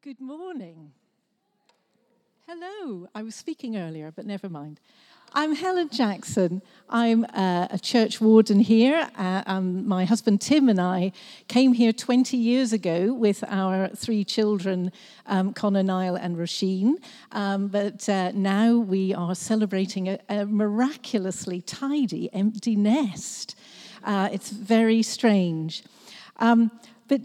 Good morning. Hello. I was speaking earlier, but never mind. I'm Helen Jackson. I'm uh, a church warden here. Uh, um, my husband Tim and I came here 20 years ago with our three children, um, Connor, Niall, and Roisin. Um, but uh, now we are celebrating a, a miraculously tidy empty nest. Uh, it's very strange. Um, but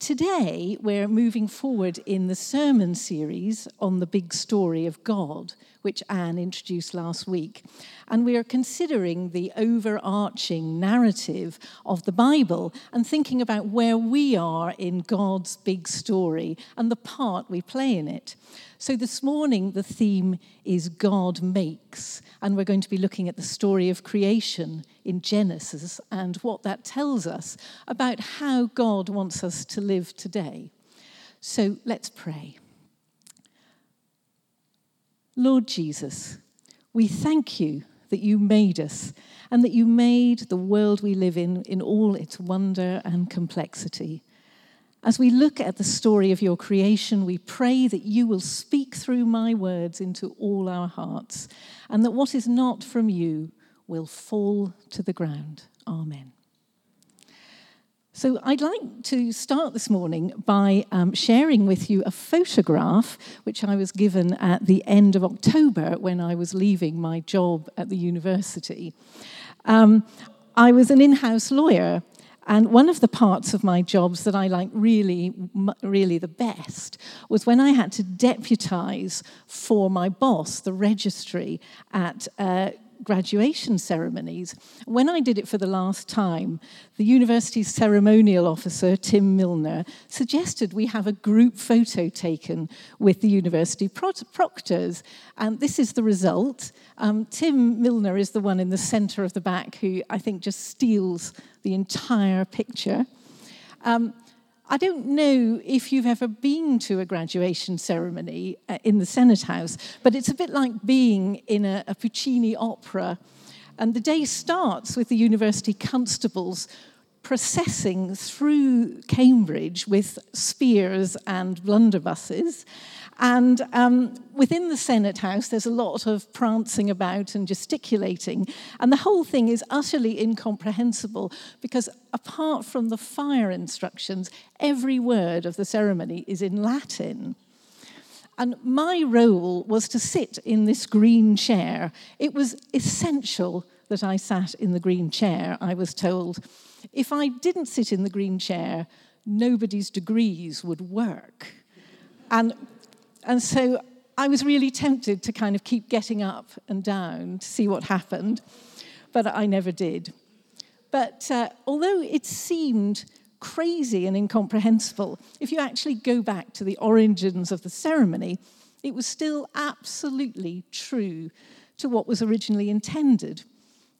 Today, we're moving forward in the sermon series on the big story of God, which Anne introduced last week. And we are considering the overarching narrative of the Bible and thinking about where we are in God's big story and the part we play in it. So this morning, the theme is God makes, and we're going to be looking at the story of creation in Genesis and what that tells us about how God wants us to live today. So let's pray. Lord Jesus, we thank you that you made us and that you made the world we live in in all its wonder and complexity. As we look at the story of your creation, we pray that you will speak through my words into all our hearts, and that what is not from you will fall to the ground. Amen. So, I'd like to start this morning by um, sharing with you a photograph which I was given at the end of October when I was leaving my job at the university. Um, I was an in house lawyer, and one of the parts of my jobs that I liked really, really the best was when I had to deputize for my boss, the registrary, at uh, graduation ceremonies. When I did it for the last time, the university's ceremonial officer, Tim Milner, suggested we have a group photo taken with the university proctors. And this is the result. Um, Tim Milner is the one in the center of the back who I think just steals the entire picture. Um, I don't know if you've ever been to a graduation ceremony uh, in the Senate House, but it's a bit like being in a, a Puccini opera. And the day starts with the university constables processing through Cambridge with spears and blunderbusses. And um, within the Senate House, there's a lot of prancing about and gesticulating. And the whole thing is utterly incomprehensible because, apart from the fire instructions, every word of the ceremony is in Latin. And my role was to sit in this green chair. It was essential that I sat in the green chair, I was told. If I didn't sit in the green chair, nobody's degrees would work. And and so I was really tempted to kind of keep getting up and down to see what happened, but I never did. But uh, although it seemed crazy and incomprehensible, if you actually go back to the origins of the ceremony, it was still absolutely true to what was originally intended.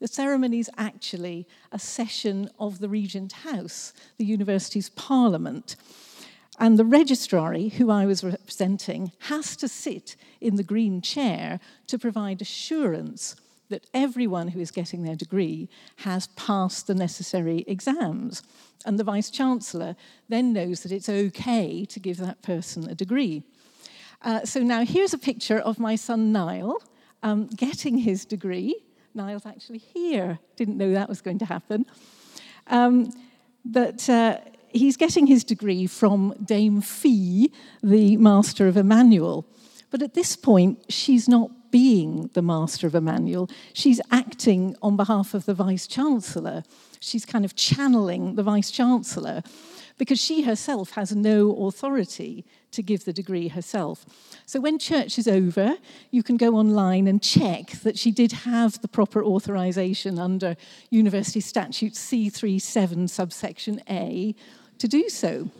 The ceremony is actually a session of the Regent House, the university's parliament. And the registrary, who I was representing, has to sit in the green chair to provide assurance that everyone who is getting their degree has passed the necessary exams. And the Vice Chancellor then knows that it's okay to give that person a degree. Uh, so now here's a picture of my son Niall um, getting his degree. Niall's actually here. Didn't know that was going to happen. Um, but uh, he's getting his degree from Dame Fee, the master of Emmanuel. But at this point, she's not being the master of Emmanuel. She's acting on behalf of the vice chancellor. She's kind of channeling the vice chancellor because she herself has no authority to give the degree herself. So when church is over, you can go online and check that she did have the proper authorization under University Statute C37 subsection A to do so.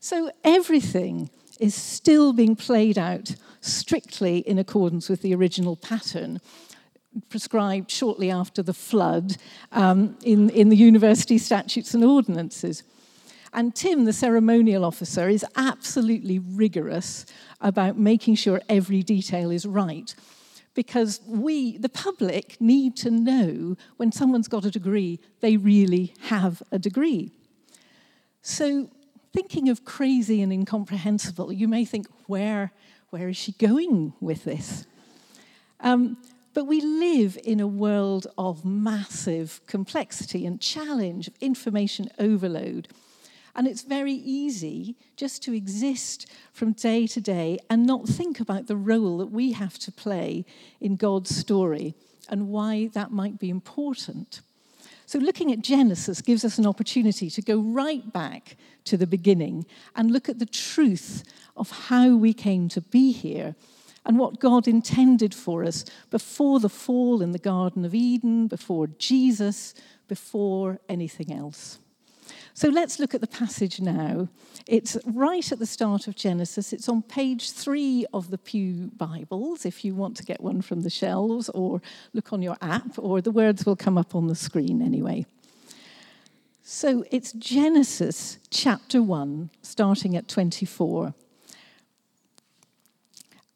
So everything is still being played out strictly in accordance with the original pattern prescribed shortly after the flood um, in, in the university statutes and ordinances. And Tim, the ceremonial officer, is absolutely rigorous about making sure every detail is right. Because we, the public, need to know when someone's got a degree, they really have a degree. So thinking of crazy and incomprehensible, you may think, where, where is she going with this? Um, but we live in a world of massive complexity and challenge, of information overload. And it's very easy just to exist from day to day and not think about the role that we have to play in God's story and why that might be important. So, looking at Genesis gives us an opportunity to go right back to the beginning and look at the truth of how we came to be here and what God intended for us before the fall in the Garden of Eden, before Jesus, before anything else. So let's look at the passage now. It's right at the start of Genesis. It's on page three of the Pew Bibles, if you want to get one from the shelves or look on your app, or the words will come up on the screen anyway. So it's Genesis chapter 1, starting at 24.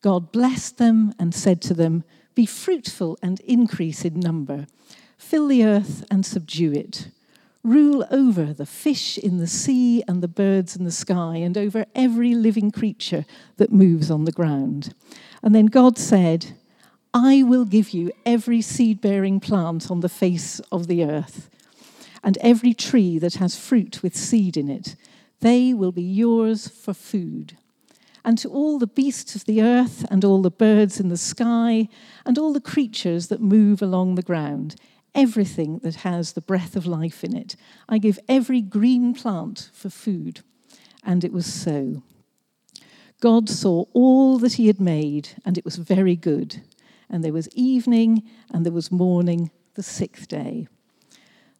God blessed them and said to them, be fruitful and increase in number. Fill the earth and subdue it. Rule over the fish in the sea and the birds in the sky, and over every living creature that moves on the ground. And then God said, I will give you every seed bearing plant on the face of the earth, and every tree that has fruit with seed in it. They will be yours for food and to all the beasts of the earth, and all the birds in the sky, and all the creatures that move along the ground, everything that has the breath of life in it. I give every green plant for food. And it was so. God saw all that he had made, and it was very good. And there was evening, and there was morning, the sixth day.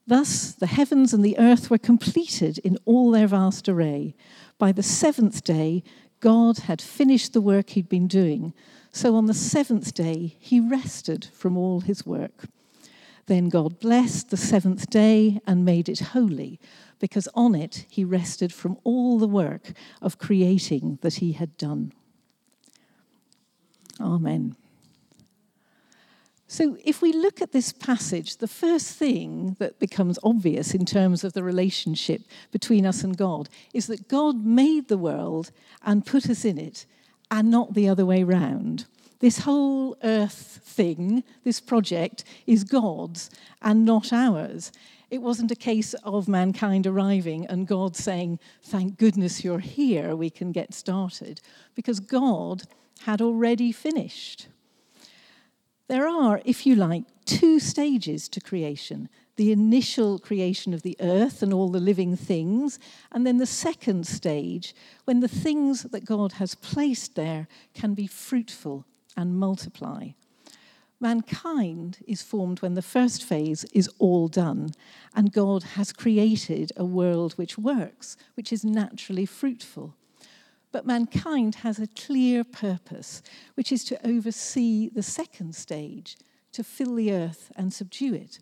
Thus the heavens and the earth were completed in all their vast array. By the seventh day, God had finished the work he'd been doing, so on the seventh day he rested from all his work. Then God blessed the seventh day and made it holy, because on it he rested from all the work of creating that he had done. Amen. So, if we look at this passage, the first thing that becomes obvious in terms of the relationship between us and God is that God made the world and put us in it, and not the other way round. This whole earth thing, this project, is God's and not ours. It wasn't a case of mankind arriving and God saying, Thank goodness you're here, we can get started, because God had already finished. There are, if you like, two stages to creation the initial creation of the earth and all the living things, and then the second stage, when the things that God has placed there can be fruitful and multiply. Mankind is formed when the first phase is all done, and God has created a world which works, which is naturally fruitful. But mankind has a clear purpose, which is to oversee the second stage, to fill the earth and subdue it.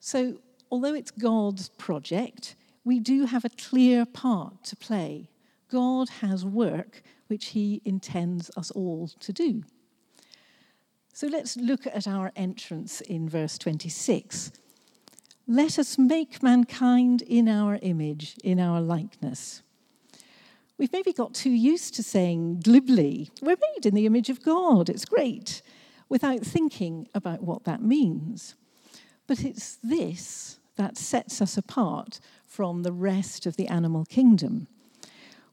So, although it's God's project, we do have a clear part to play. God has work which he intends us all to do. So let's look at our entrance in verse 26. Let us make mankind in our image, in our likeness. We've maybe got too used to saying glibly, we're made in the image of God, it's great, without thinking about what that means. But it's this that sets us apart from the rest of the animal kingdom.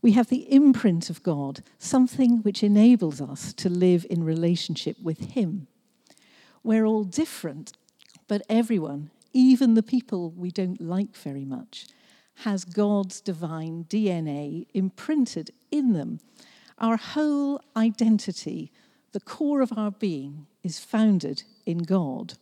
We have the imprint of God, something which enables us to live in relationship with Him. We're all different, but everyone, even the people we don't like very much, has God's divine DNA imprinted in them. Our whole identity, the core of our being, is founded in God.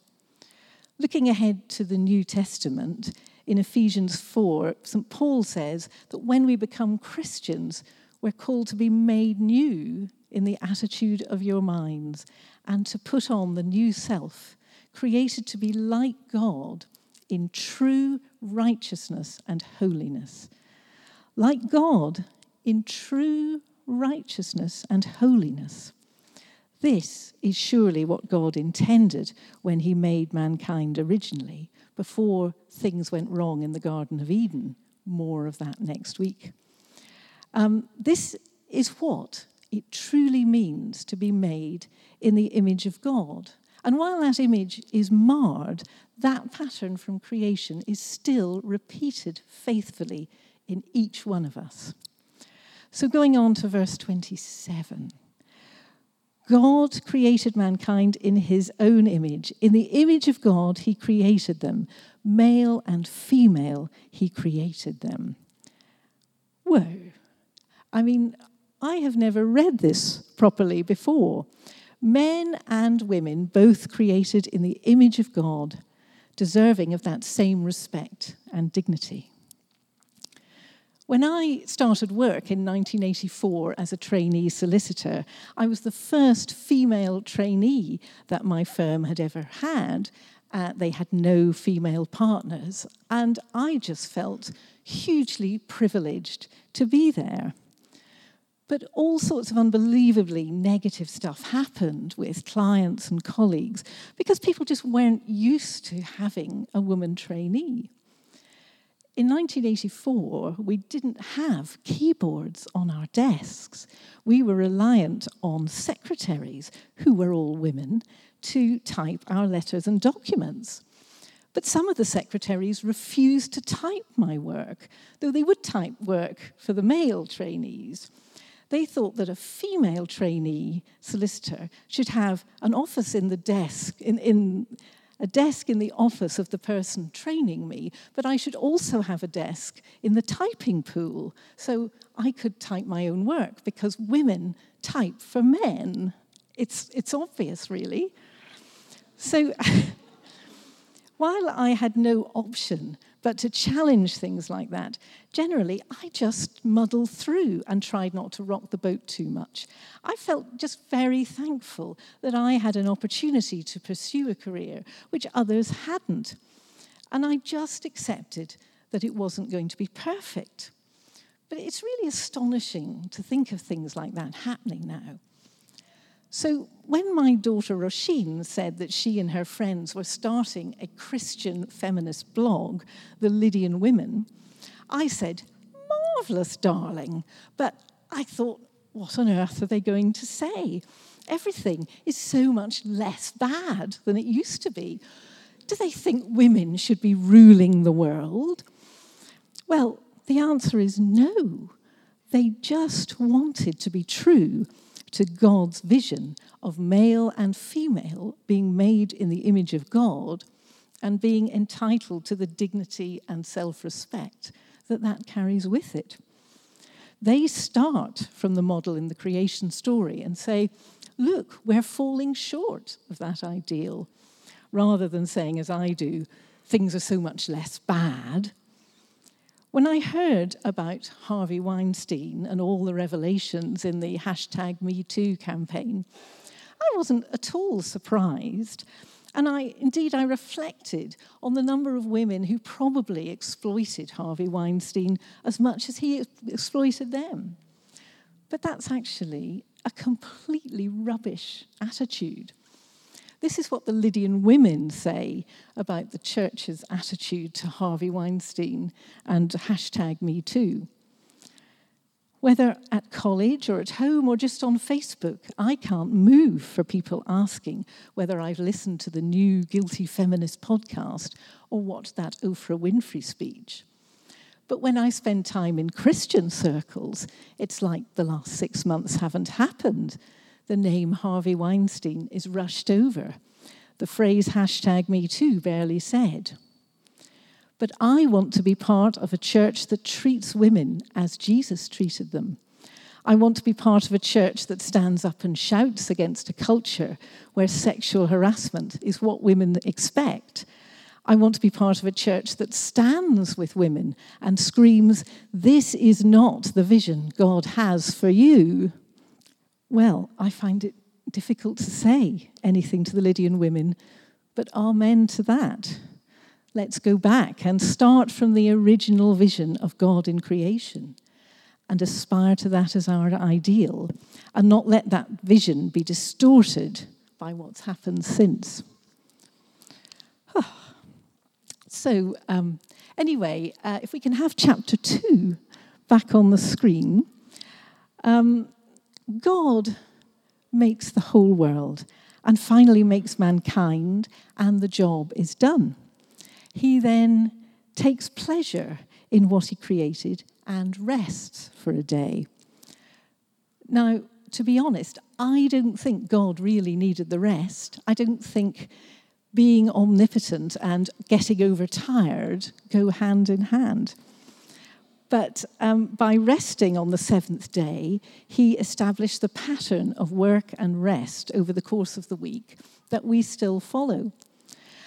Looking ahead to the New Testament, in Ephesians 4, St. Paul says that when we become Christians, we're called to be made new in the attitude of your minds and to put on the new self, created to be like God in true righteousness and holiness. Like God in true righteousness and holiness. This is surely what God intended when he made mankind originally before things went wrong in the Garden of Eden. More of that next week. Um, this is what it truly means to be made in the image of God. And while that image is marred, that pattern from creation is still repeated faithfully in each one of us. So, going on to verse 27. God created mankind in his own image. In the image of God, he created them. Male and female, he created them. Whoa. I mean, I have never read this properly before. Men and women, both created in the image of God, deserving of that same respect and dignity. When I started work in 1984 as a trainee solicitor, I was the first female trainee that my firm had ever had. Uh, they had no female partners, and I just felt hugely privileged to be there. But all sorts of unbelievably negative stuff happened with clients and colleagues because people just weren't used to having a woman trainee. In 1984, we didn't have keyboards on our desks. We were reliant on secretaries, who were all women, to type our letters and documents. But some of the secretaries refused to type my work, though they would type work for the male trainees. They thought that a female trainee solicitor should have an office in the desk, in, in a desk in the office of the person training me, but I should also have a desk in the typing pool so I could type my own work because women type for men. It's, it's obvious, really. So while I had no option but to challenge things like that, generally I just muddled through and tried not to rock the boat too much. I felt just very thankful that I had an opportunity to pursue a career which others hadn't. And I just accepted that it wasn't going to be perfect. But it's really astonishing to think of things like that happening now. So, when my daughter Roisin said that she and her friends were starting a Christian feminist blog, The Lydian Women, I said, Marvellous, darling. But I thought, what on earth are they going to say? Everything is so much less bad than it used to be. Do they think women should be ruling the world? Well, the answer is no. They just wanted to be true to God's vision of male and female being made in the image of God and being entitled to the dignity and self respect that that carries with it. They start from the model in the creation story and say, Look, we're falling short of that ideal, rather than saying, as I do, things are so much less bad when I heard about Harvey Weinstein and all the revelations in the hashtag MeToo campaign, I wasn't at all surprised. And I, indeed, I reflected on the number of women who probably exploited Harvey Weinstein as much as he exploited them. But that's actually a completely rubbish attitude. This is what the Lydian women say about the church's attitude to Harvey Weinstein and hashtag Me Too. Whether at college or at home or just on Facebook, I can't move for people asking whether I've listened to the new Guilty Feminist podcast or watched that Oprah Winfrey speech. But when I spend time in Christian circles, it's like the last six months haven't happened. The name Harvey Weinstein is rushed over. The phrase hashtag me too barely said. But I want to be part of a church that treats women as Jesus treated them. I want to be part of a church that stands up and shouts against a culture where sexual harassment is what women expect. I want to be part of a church that stands with women and screams, This is not the vision God has for you. Well, I find it difficult to say anything to the Lydian women, but amen to that. Let's go back and start from the original vision of God in creation and aspire to that as our ideal and not let that vision be distorted by what's happened since. so, um, anyway, uh, if we can have chapter two back on the screen. Um, God makes the whole world and finally makes mankind, and the job is done. He then takes pleasure in what he created and rests for a day. Now, to be honest, I don't think God really needed the rest. I don't think being omnipotent and getting overtired go hand in hand. But um, by resting on the seventh day, he established the pattern of work and rest over the course of the week that we still follow.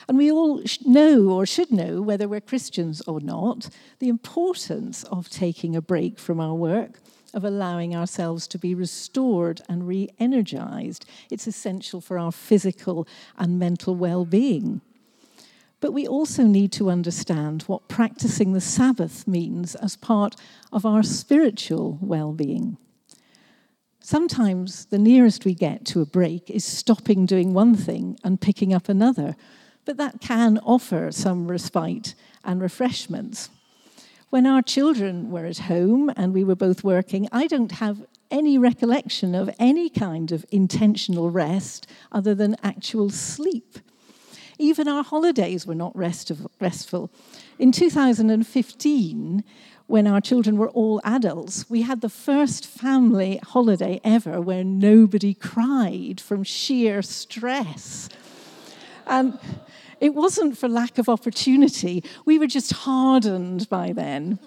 And we all know, or should know, whether we're Christians or not, the importance of taking a break from our work, of allowing ourselves to be restored and re energized. It's essential for our physical and mental well being. But we also need to understand what practicing the Sabbath means as part of our spiritual well being. Sometimes the nearest we get to a break is stopping doing one thing and picking up another, but that can offer some respite and refreshments. When our children were at home and we were both working, I don't have any recollection of any kind of intentional rest other than actual sleep. Even our holidays were not restful. In 2015, when our children were all adults, we had the first family holiday ever where nobody cried from sheer stress. And it wasn't for lack of opportunity, we were just hardened by then.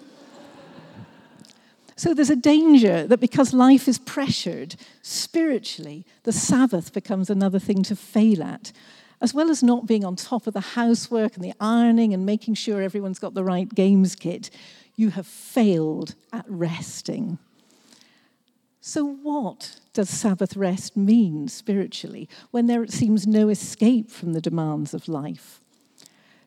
So there's a danger that because life is pressured spiritually, the Sabbath becomes another thing to fail at. As well as not being on top of the housework and the ironing and making sure everyone's got the right games kit, you have failed at resting. So, what does Sabbath rest mean spiritually when there seems no escape from the demands of life?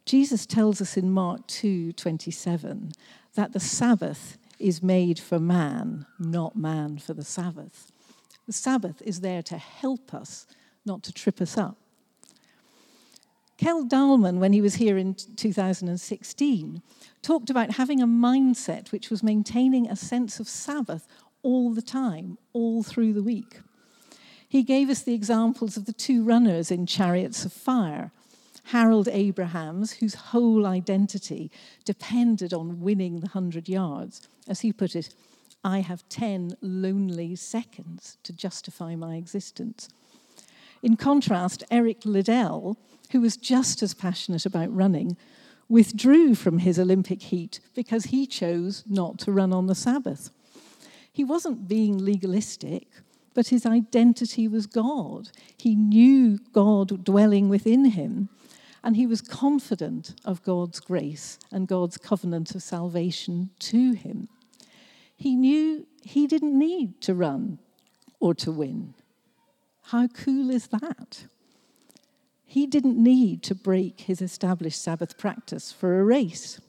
Jesus tells us in Mark 2:27 that the Sabbath is made for man, not man for the Sabbath. The Sabbath is there to help us, not to trip us up. Kel Dahlman, when he was here in 2016, talked about having a mindset which was maintaining a sense of Sabbath all the time, all through the week. He gave us the examples of the two runners in Chariots of Fire Harold Abrahams, whose whole identity depended on winning the 100 yards. As he put it, I have 10 lonely seconds to justify my existence. In contrast, Eric Liddell, who was just as passionate about running, withdrew from his Olympic heat because he chose not to run on the Sabbath. He wasn't being legalistic, but his identity was God. He knew God dwelling within him, and he was confident of God's grace and God's covenant of salvation to him. He knew he didn't need to run or to win. How cool is that? He didn't need to break his established Sabbath practice for a race.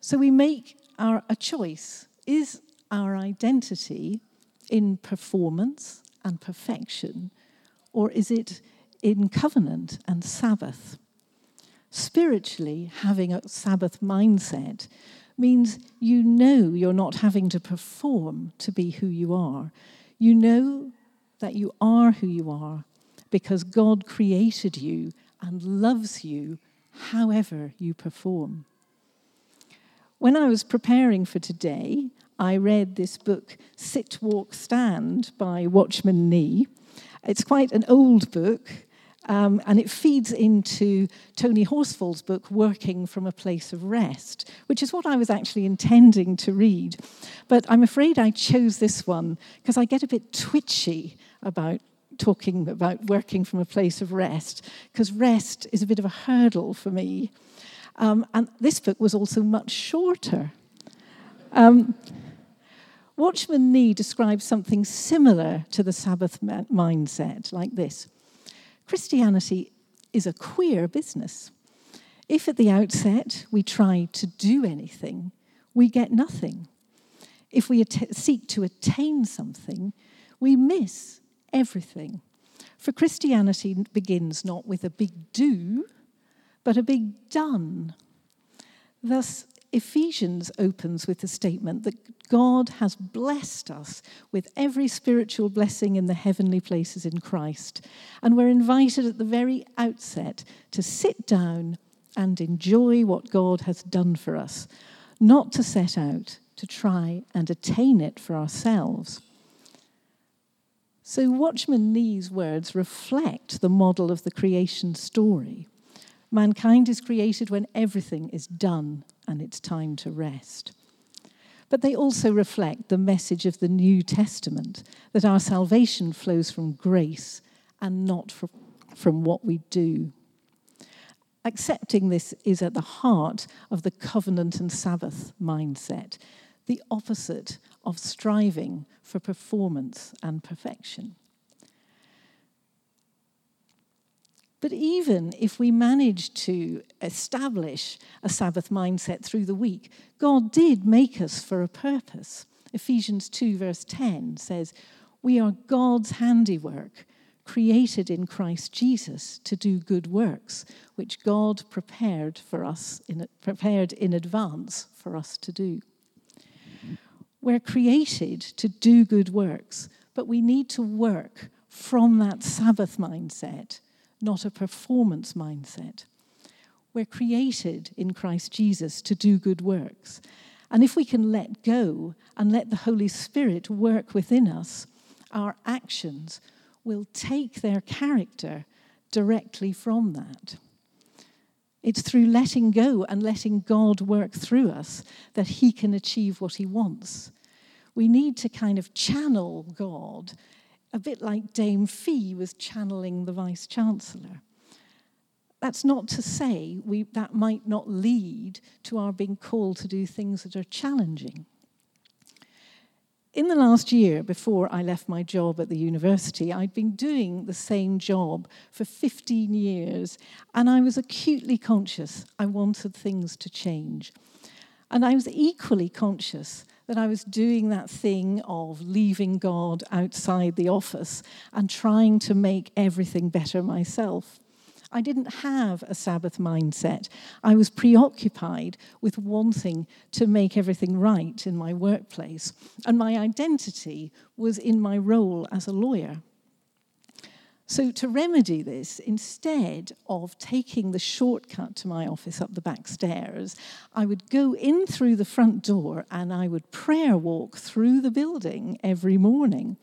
So we make our, a choice is our identity in performance and perfection, or is it in covenant and Sabbath? Spiritually, having a Sabbath mindset means you know you're not having to perform to be who you are. You know that you are who you are because God created you and loves you however you perform. When I was preparing for today, I read this book, Sit, Walk, Stand by Watchman Nee. It's quite an old book, um, and it feeds into Tony Horsfall's book, Working from a Place of Rest, which is what I was actually intending to read. But I'm afraid I chose this one because I get a bit twitchy about talking about working from a place of rest, because rest is a bit of a hurdle for me. Um, and this book was also much shorter. Um, Watchman Nee describes something similar to the Sabbath mindset, like this Christianity is a queer business. If at the outset we try to do anything, we get nothing. If we seek to attain something, we miss everything. For Christianity begins not with a big do, but a big done. Thus, Ephesians opens with the statement that God has blessed us with every spiritual blessing in the heavenly places in Christ. And we're invited at the very outset to sit down and enjoy what God has done for us, not to set out to try and attain it for ourselves. So, Watchman Nee's words reflect the model of the creation story. Mankind is created when everything is done and it's time to rest. But they also reflect the message of the New Testament that our salvation flows from grace and not from, from what we do. Accepting this is at the heart of the covenant and Sabbath mindset, the opposite of striving for performance and perfection. But even if we manage to establish a Sabbath mindset through the week, God did make us for a purpose. Ephesians 2, verse 10 says, We are God's handiwork, created in Christ Jesus to do good works, which God prepared for us, in, prepared in advance for us to do. We're created to do good works, but we need to work from that Sabbath mindset not a performance mindset. We're created in Christ Jesus to do good works. And if we can let go and let the Holy Spirit work within us, our actions will take their character directly from that. It's through letting go and letting God work through us that He can achieve what He wants. We need to kind of channel God a bit like Dame Fee was channeling the Vice Chancellor. That's not to say we, that might not lead to our being called to do things that are challenging. In the last year, before I left my job at the university, I'd been doing the same job for 15 years, and I was acutely conscious I wanted things to change. And I was equally conscious that I was doing that thing of leaving God outside the office and trying to make everything better myself. I didn't have a Sabbath mindset. I was preoccupied with wanting to make everything right in my workplace, and my identity was in my role as a lawyer. So, to remedy this, instead of taking the shortcut to my office up the back stairs, I would go in through the front door and I would prayer walk through the building every morning.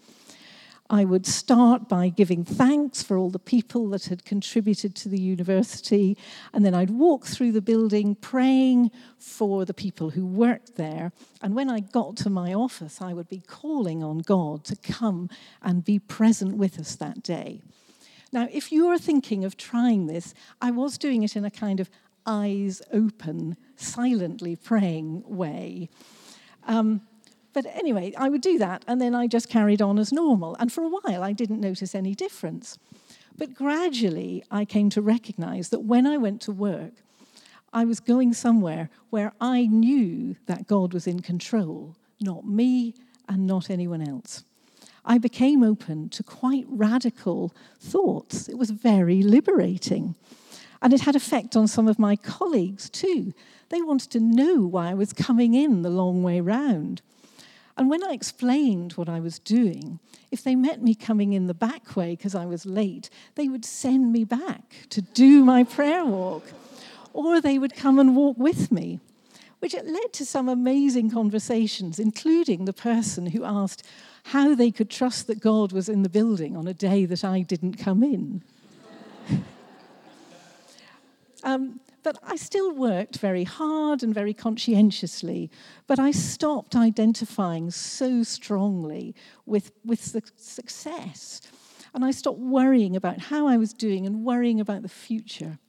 I would start by giving thanks for all the people that had contributed to the university, and then I'd walk through the building praying for the people who worked there. And when I got to my office, I would be calling on God to come and be present with us that day. Now, if you are thinking of trying this, I was doing it in a kind of eyes open, silently praying way. Um, but anyway, I would do that, and then I just carried on as normal. And for a while, I didn't notice any difference. But gradually, I came to recognize that when I went to work, I was going somewhere where I knew that God was in control, not me and not anyone else. I became open to quite radical thoughts. It was very liberating. And it had effect on some of my colleagues too. They wanted to know why I was coming in the long way round. And when I explained what I was doing, if they met me coming in the back way because I was late, they would send me back to do my prayer walk. Or they would come and walk with me. which led to some amazing conversations, including the person who asked how they could trust that God was in the building on a day that I didn't come in. um, but I still worked very hard and very conscientiously, but I stopped identifying so strongly with, with the success. And I stopped worrying about how I was doing and worrying about the future.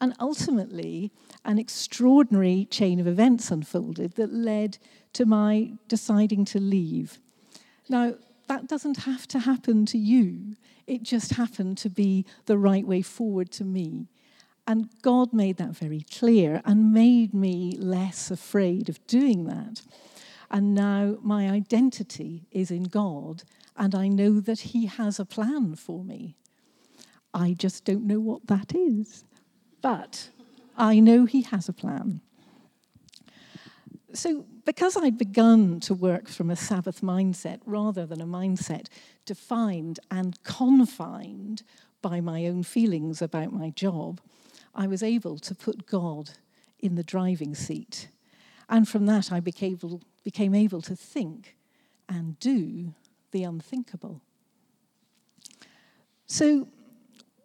And ultimately, an extraordinary chain of events unfolded that led to my deciding to leave. Now, that doesn't have to happen to you, it just happened to be the right way forward to me. And God made that very clear and made me less afraid of doing that. And now my identity is in God, and I know that He has a plan for me. I just don't know what that is. But I know He has a plan. So, because I'd begun to work from a Sabbath mindset rather than a mindset defined and confined by my own feelings about my job, I was able to put God in the driving seat. And from that, I became able, became able to think and do the unthinkable. So,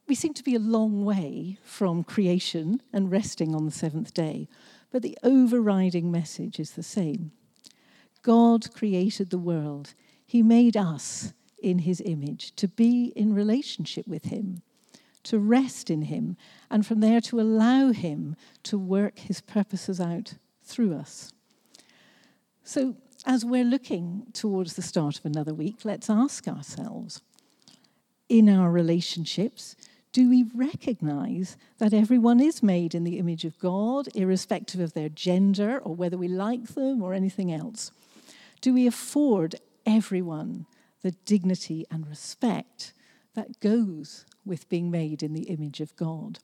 we seem to be a long way from creation and resting on the seventh day, but the overriding message is the same. God created the world, He made us in His image to be in relationship with Him to rest in Him, and from there to allow Him to work His purposes out through us. So, as we're looking towards the start of another week, let's ask ourselves in our relationships, do we recognize that everyone is made in the image of God, irrespective of their gender or whether we like them or anything else? Do we afford everyone the dignity and respect that goes with being made in the image of God?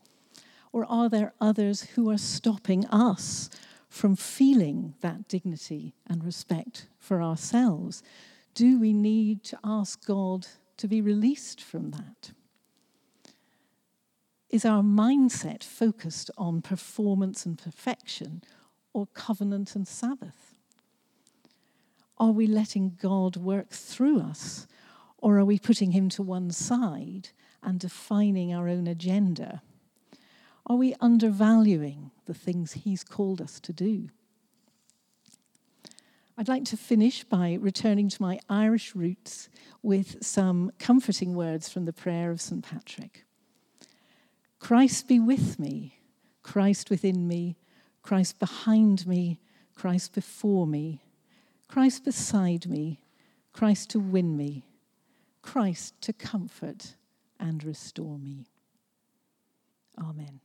Or are there others who are stopping us from feeling that dignity and respect for ourselves? Do we need to ask God to be released from that? Is our mindset focused on performance and perfection or covenant and Sabbath? Are we letting God work through us or are we putting him to one side and defining our own agenda? Are we undervaluing the things He's called us to do? I'd like to finish by returning to my Irish roots with some comforting words from the prayer of St. Patrick. Christ be with me, Christ within me, Christ behind me, Christ before me, Christ beside me, Christ to win me, Christ to comfort and restore me. Amen.